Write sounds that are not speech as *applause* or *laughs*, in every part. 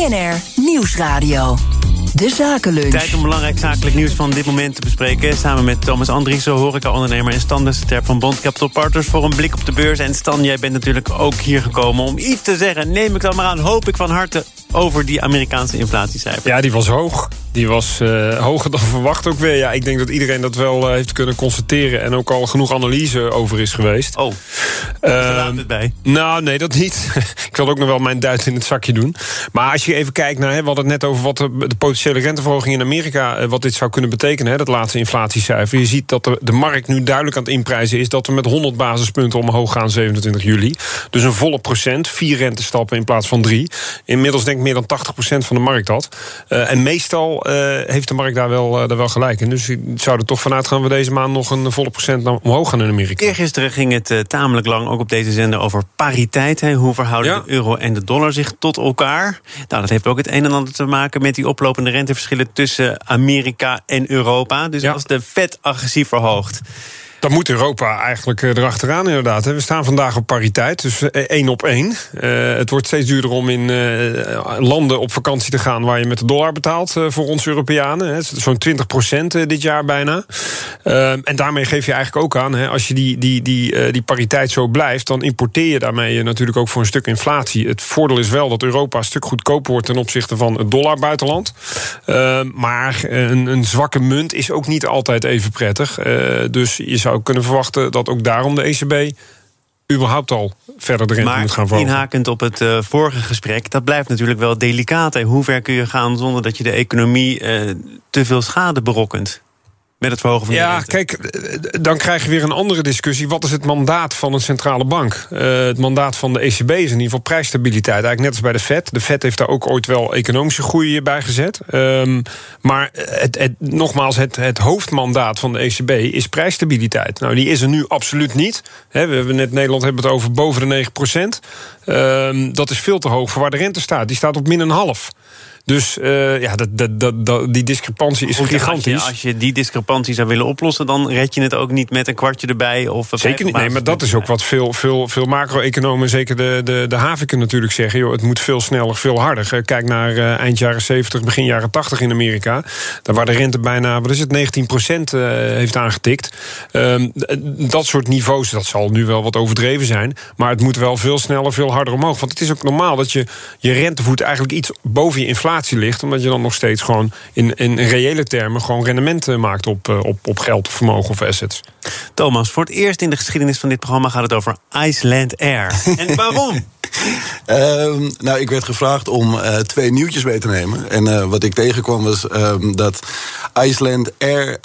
BNR Nieuwsradio. De Zakenlunch. Tijd om belangrijk zakelijk nieuws van dit moment te bespreken. Samen met Thomas Andriessen, horeca-ondernemer en Stan van Bond Capital Partners... voor een blik op de beurs. En Stan, jij bent natuurlijk ook hier gekomen om iets te zeggen. Neem ik dan maar aan, hoop ik van harte over die Amerikaanse inflatiecijfers. Ja, die was hoog. Die was uh, hoger dan *laughs* verwacht ook weer. Ja, ik denk dat iedereen dat wel uh, heeft kunnen constateren... en ook al genoeg analyse over is geweest. Oh, uh, het bij? Nou, nee, dat niet. *laughs* ik wil ook nog wel mijn duit in het zakje doen. Maar als je even kijkt naar... Hè, we hadden het net over wat de, de potentiële renteverhoging in Amerika... wat dit zou kunnen betekenen, hè, dat laatste inflatiecijfer. Je ziet dat de, de markt nu duidelijk aan het inprijzen is... dat we met 100 basispunten omhoog gaan 27 juli. Dus een volle procent, vier rentestappen in plaats van drie. Inmiddels denk meer dan 80% van de markt dat. en meestal uh, heeft de markt daar wel, uh, daar wel gelijk in. Dus ik zou er toch vanuit gaan we deze maand nog een volle procent omhoog gaan in Amerika. Eergisteren ging het tamelijk lang, ook op deze zender, over pariteit. Hè. Hoe verhouden ja. de euro en de dollar zich tot elkaar? Nou, dat heeft ook het een en ander te maken met die oplopende renteverschillen tussen Amerika en Europa. Dus ja. als de Fed agressief verhoogt. Dan moet Europa eigenlijk eh, erachteraan inderdaad. We staan vandaag op pariteit, dus eh, één op één. Uh, het wordt steeds duurder om in landen op vakantie te gaan... waar je met de dollar betaalt voor ons Europeanen. Zo'n 20 procent dit jaar bijna. en daarmee geef je eigenlijk ook aan... Hè, als je die, die, die, die pariteit zo blijft... dan importeer je daarmee natuurlijk ook voor een stuk inflatie. Het voordeel is wel dat Europa een stuk goedkoper wordt... ten opzichte van het dollar buitenland. maar een, een, zwakke munt is ook niet altijd even prettig. dus je zou zou kunnen verwachten dat ook daarom de ECB überhaupt al verder de rente maar moet gaan verhogen. inhakend op het uh, vorige gesprek, dat blijft natuurlijk wel delicaat. Hoe ver kun je gaan zonder dat je de economie uh, te veel schade berokkent? Met het verhogen van ja, de rente. kijk, dan krijg je weer een andere discussie. Wat is het mandaat van een centrale bank? Uh, het mandaat van de ECB is in ieder geval prijsstabiliteit. Eigenlijk net als bij de Fed. De Fed heeft daar ook ooit wel economische groei bij gezet. Um, maar het, het, nogmaals, het, het hoofdmandaat van de ECB is prijsstabiliteit. Nou, die is er nu absoluut niet. He, we hebben net Nederland hebben het over boven de 9 procent. Um, dat is veel te hoog voor waar de rente staat. Die staat op min een half. Dus uh, ja, dat, dat, dat, die discrepantie is Goed, gigantisch. Als je, als je, die discrepantie zou willen oplossen, dan red je het ook niet met een kwartje erbij. Of zeker niet. Nee, maar dat is ook wat veel, veel, veel macro-economen, zeker de, de, de haviken natuurlijk zeggen. Joh, het moet veel sneller, veel harder. Kijk naar uh, eind jaren 70, begin jaren 80 in Amerika. Daar waar de rente bijna, wat is het, 19 procent uh, heeft aangetikt. Um, dat soort niveaus, dat zal nu wel wat overdreven zijn. Maar het moet wel veel sneller, veel harder omhoog. Want het is ook normaal dat je je rentevoet eigenlijk iets boven je inflatie ligt. Omdat je dan nog steeds gewoon in, in reële termen gewoon rendementen maakt op, eh, op, op geld of vermogen of assets. Thomas, voor het eerst in de geschiedenis van dit programma gaat het over Iceland Air. *laughs* en waarom? Uh, nou, ik werd gevraagd om uh, twee nieuwtjes mee te nemen. En uh, wat ik tegenkwam was uh, dat Iceland Air,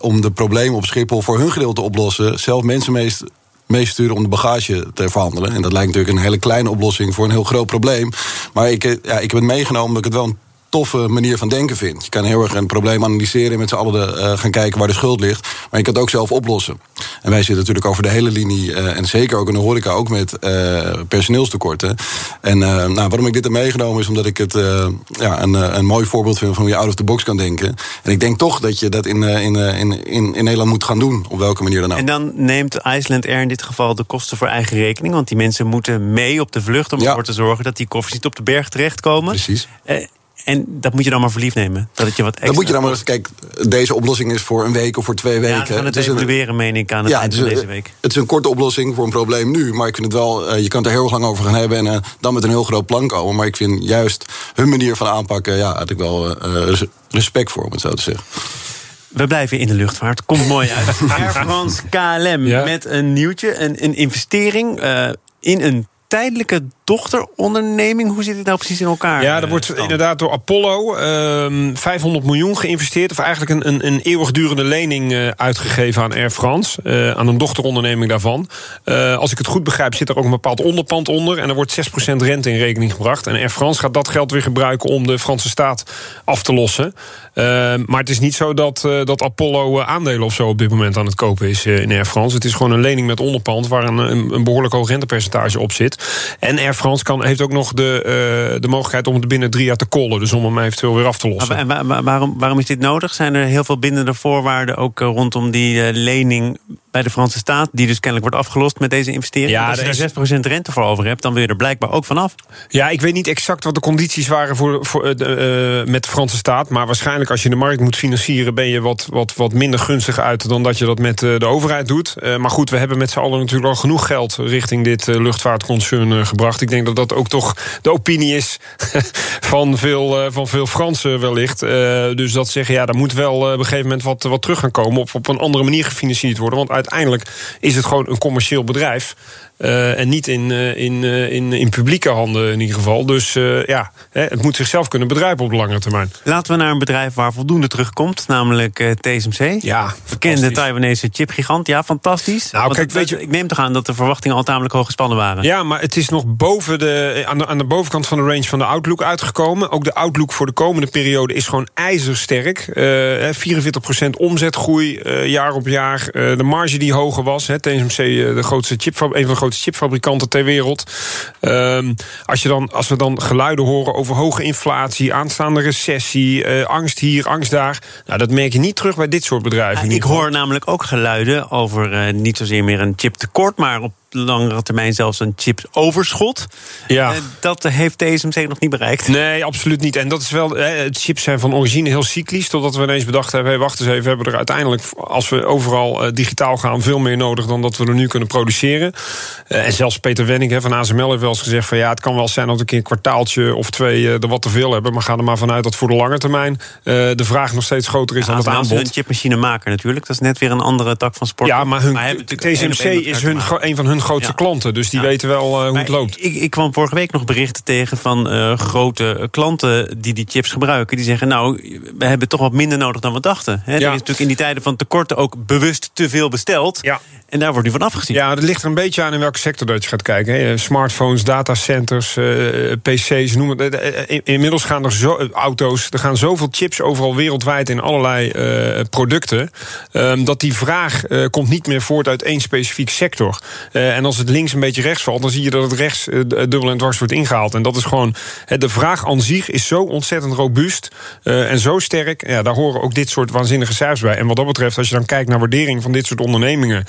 om de problemen op Schiphol voor hun gedeelte te oplossen, zelf mensen meest meesturen om de bagage te verhandelen. En dat lijkt natuurlijk een hele kleine oplossing voor een heel groot probleem. Maar ik, ja, ik heb het meegenomen omdat ik het wel een toffe manier van denken vind. Je kan heel erg een probleem analyseren en met z'n allen uh, gaan kijken waar de schuld ligt. Maar je kan het ook zelf oplossen. En wij zitten natuurlijk over de hele linie, uh, en zeker ook in de horeca, ook met uh, personeelstekorten. En nou, waarom ik dit heb meegenomen is omdat ik het ja, een, een mooi voorbeeld vind van hoe je out of the box kan denken. En ik denk toch dat je dat in, in, in, in, in Nederland moet gaan doen, op welke manier dan ook. En dan neemt Iceland Air in dit geval de kosten voor eigen rekening, want die mensen moeten mee op de vlucht om ja. ervoor te zorgen dat die koffers niet op de berg terechtkomen. Precies. En dat moet je dan maar voor lief nemen. Dat het je wat extra dat moet je dan maar Kijk, deze oplossing is voor een week of voor twee weken. Ja, we gaan het, het evalueren, meen ik, aan het ja, eind van deze week. Het is een korte oplossing voor een probleem nu. Maar ik vind het wel, uh, je kan het er heel lang over gaan hebben... en uh, dan met een heel groot plan komen. Maar ik vind juist hun manier van aanpakken... ja, had ik wel uh, respect voor, om het zo te zeggen. We blijven in de luchtvaart. Komt mooi uit. *laughs* Air France KLM ja. met een nieuwtje. Een, een investering in een tijdelijke dochteronderneming. Hoe zit het nou precies in elkaar? Ja, er wordt inderdaad door Apollo um, 500 miljoen geïnvesteerd. Of eigenlijk een, een, een eeuwigdurende lening uh, uitgegeven aan Air France. Uh, aan een dochteronderneming daarvan. Uh, als ik het goed begrijp, zit er ook een bepaald onderpand onder. En er wordt 6% rente in rekening gebracht. En Air France gaat dat geld weer gebruiken om de Franse staat af te lossen. maar het is niet zo dat, dat Apollo aandelen of zo op dit moment aan het kopen is in Air France. Het is gewoon een lening met onderpand waar een, een, een behoorlijk hoog rentepercentage op zit. En Air France kan, heeft ook nog de, uh, de mogelijkheid om het binnen drie jaar te kollen. Dus om hem eventueel weer af te lossen. Maar, waarom, waarom is dit nodig? Zijn er heel veel bindende voorwaarden ook rondom die uh, lening bij de Franse staat, die dus kennelijk wordt afgelost met deze investering. Ja, als je daar 6% rente voor over hebt, dan wil je er blijkbaar ook vanaf. Ja, ik weet niet exact wat de condities waren voor, voor, uh, uh, met de Franse staat. Maar waarschijnlijk als je de markt moet financieren, ben je wat, wat, wat minder gunstig uit dan dat je dat met uh, de overheid doet. maar goed, we hebben met z'n allen natuurlijk al genoeg geld richting dit luchtvaartconcern gebracht. Ik denk dat dat ook toch de opinie is *laughs* van veel, van veel Fransen wellicht. dus dat zeggen, ja, daar moet wel op een gegeven moment wat, wat terug gaan komen. Of op een andere manier gefinancierd worden. Want uiteindelijk is het gewoon een commercieel bedrijf. Uh, en niet in, uh, in, uh, in, in publieke handen in ieder geval. Dus ja, hè, het moet zichzelf kunnen bedrijven op de lange termijn. Laten we naar een bedrijf waar voldoende terugkomt, namelijk TSMC. Ja, Bekende Taiwanese chipgigant. Ja, fantastisch. Nou, Want kijk, het, weet je, ik neem toch aan dat de verwachtingen al tamelijk hoog gespannen waren. Ja, maar het is nog boven de, aan, de, aan de bovenkant van de range van de outlook uitgekomen. Ook de outlook voor de komende periode is gewoon ijzersterk. 44% omzetgroei jaar op jaar. de marge die hoger was. Hè, TSMC, de grootste chip, een van de grootste chipfabrikanten ter wereld. Um, als, je dan, als we dan geluiden horen over hoge inflatie, aanstaande recessie, uh, angst hier, angst daar. Nou, dat merk je niet terug bij dit soort bedrijven. Ja, ik hoor namelijk ook geluiden over uh, niet zozeer meer een chiptekort, maar op langere termijn zelfs een chipsoverschot. Ja. Uh, dat heeft TSMC nog niet bereikt. Nee, absoluut niet. En dat is wel. Eh, chips zijn van origine heel cyclisch. Totdat we ineens bedacht hebben: hey, wacht eens even, we hebben er uiteindelijk, als we overal uh, digitaal gaan, veel meer nodig dan dat we er nu kunnen produceren. En zelfs Peter Wenning van ASML heeft wel eens gezegd: van ja, het kan wel zijn dat we een keer een kwartaaltje of twee er wat te veel hebben. Maar ga er maar vanuit dat voor de lange termijn de vraag nog steeds groter is ja, dan het aanbod. een chipmachine maken natuurlijk. Dat is net weer een andere tak van sport. Ja, maar, hun, maar TSMC is hun, een van hun grootste ja. klanten. Dus die weten wel uh, hoe het loopt. Ik, ik, kwam vorige week nog berichten tegen van uh, grote klanten die die chips gebruiken. Die zeggen, nou, we hebben toch wat minder nodig dan we dachten. He, ja. Er is natuurlijk in die tijden van tekorten ook bewust te veel besteld. Ja. En daar wordt nu van afgezien. Ja, dat ligt er een beetje aan in welke sector dat je gaat kijken. Smartphones, datacenters, uh, PC's, noem het. Inmiddels gaan er zo, auto's, er gaan zoveel chips overal wereldwijd in allerlei uh, producten. Um, dat die vraag uh, komt niet meer voort uit één specifiek sector. Uh, en als het links een beetje rechts valt, dan zie je dat het rechts dubbel en dwars wordt ingehaald. En dat is gewoon. De vraag aan zich is zo ontzettend robuust en zo sterk. Ja, daar horen ook dit soort waanzinnige cijfers bij. En wat dat betreft, als je dan kijkt naar waardering van dit soort ondernemingen.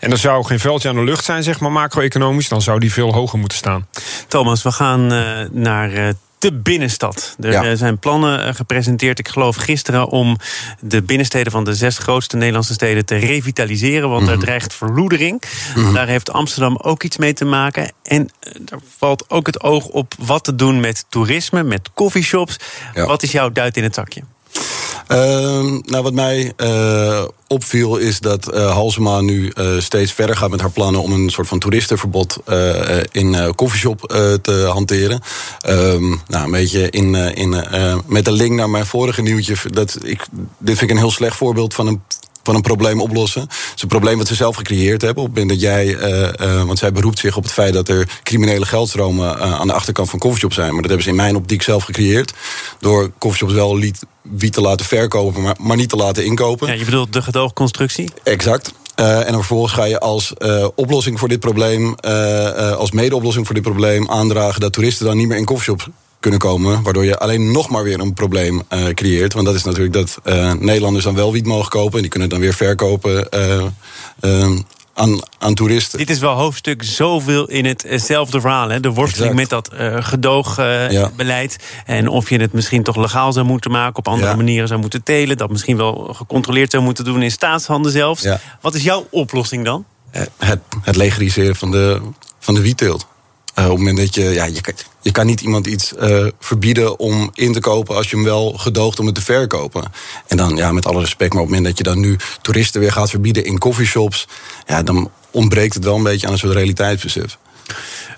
En er zou geen veldje aan de lucht zijn, zeg maar, macro-economisch. Dan zou die veel hoger moeten staan. Thomas, we gaan naar. De binnenstad. Er ja. zijn plannen gepresenteerd, ik geloof gisteren, om de binnensteden van de zes grootste Nederlandse steden te revitaliseren. Want mm -hmm. er dreigt verloedering. Mm -hmm. Daar heeft Amsterdam ook iets mee te maken. En er valt ook het oog op wat te doen met toerisme, met coffeeshops. Ja. Wat is jouw duit in het zakje? Uh, nou, wat mij uh, opviel is dat uh, Halsema nu uh, steeds verder gaat met haar plannen om een soort van toeristenverbod in koffieshop te hanteren. Um, nou, een beetje in, in, met een link naar mijn vorige nieuwtje. Dat ik, dit vind ik een heel slecht voorbeeld van een van een probleem oplossen. Het is een probleem wat ze zelf gecreëerd hebben. Op het moment dat jij, uh, uh, want zij beroept zich op het feit dat er criminele geldstromen uh, aan de achterkant van coffeeshop zijn. Maar dat hebben ze in mijn optiek zelf gecreëerd. Door coffeeshops wel liet, wie te laten verkopen, maar, maar niet te laten inkopen. Ja, je bedoelt de gedoogconstructie? Exact. Uh, en vervolgens ga je als uh, oplossing voor dit probleem, uh, als mede-oplossing voor dit probleem aandragen dat toeristen dan niet meer in coffeeshops kunnen komen. Waardoor je alleen nog maar weer een probleem uh, creëert. Want dat is natuurlijk dat uh, Nederlanders dan wel wiet mogen kopen. En die kunnen het dan weer verkopen uh, aan, aan toeristen. Dit is wel hoofdstuk zoveel in hetzelfde verhaal. Hè? De worsteling exact. met dat gedoogbeleid. Ja. En of je het misschien toch legaal zou moeten maken. Op andere ja. manieren zou moeten telen. Dat misschien wel gecontroleerd zou moeten doen in staatshanden zelfs. Ja. Wat is jouw oplossing dan? Het, het legaliseren van de, van de wietteelt. Uh, op het moment dat je, ja, je, je kan niet iemand iets uh, verbieden om in te kopen als je hem wel gedoogt om het te verkopen. En dan, ja, met alle respect, maar op het moment dat je dan nu toeristen weer gaat verbieden in coffeeshops, ja, dan ontbreekt het wel een beetje aan een soort realiteitsbesef.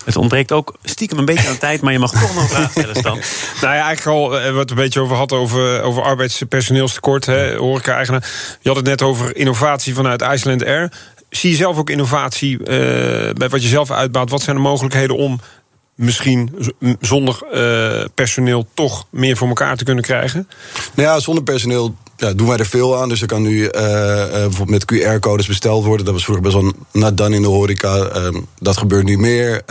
Het ontbreekt ook stiekem een beetje aan tijd, maar je mag toch nog een vraag stellen, Stan. *laughs* nou ja, eigenlijk al wat we een beetje over hadden over, over arbeidspersoneelstekort, horeca-eigenaar. Je had het net over innovatie vanuit Iceland Air. Zie je zelf ook innovatie uh, bij wat je zelf uitbouwt? Wat zijn de mogelijkheden om misschien zonder uh, personeel toch meer voor elkaar te kunnen krijgen? Nou ja, zonder personeel ja, doen wij er veel aan. Dus er kan nu uh, bijvoorbeeld met QR-codes besteld worden. Dat was vroeger best wel not done in de horeca. Uh, dat gebeurt nu meer.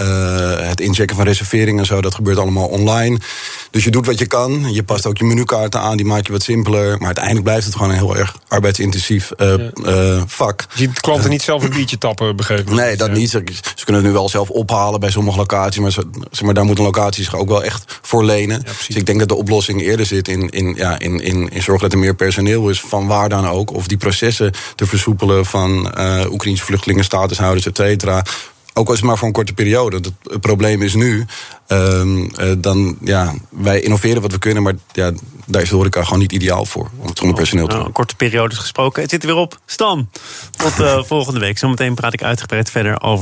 het inchecken van reserveringen en zo, dat gebeurt allemaal online. Dus je doet wat je kan. Je past ook je menukaarten aan, die maak je wat simpeler. Maar uiteindelijk blijft het gewoon een heel erg arbeidsintensief uh, uh, vak. Je ziet klanten niet zelf een biertje tappen, begrepen? Nee, dat niet. Ze, ze, kunnen het nu wel zelf ophalen bij sommige locaties. Maar, ze, zeg maar daar moeten locaties zich ook wel echt voor lenen. dus ik denk dat de oplossing eerder zit in, in, ja, in, in, in zorgen dat er meer personeel is. Van waar dan ook. Of die processen te versoepelen van uh, Oekraïnse vluchtelingen, statushouders, et cetera ook als het maar voor een korte periode. Het probleem is nu, um, uh, dan, ja, wij innoveren wat we kunnen... maar ja, daar is de horeca gewoon niet ideaal voor. Om het zonder personeel te doen. Nou, korte periodes gesproken. Het zit er weer op. Stan, tot uh, *laughs* volgende week. Zometeen praat ik uitgebreid verder over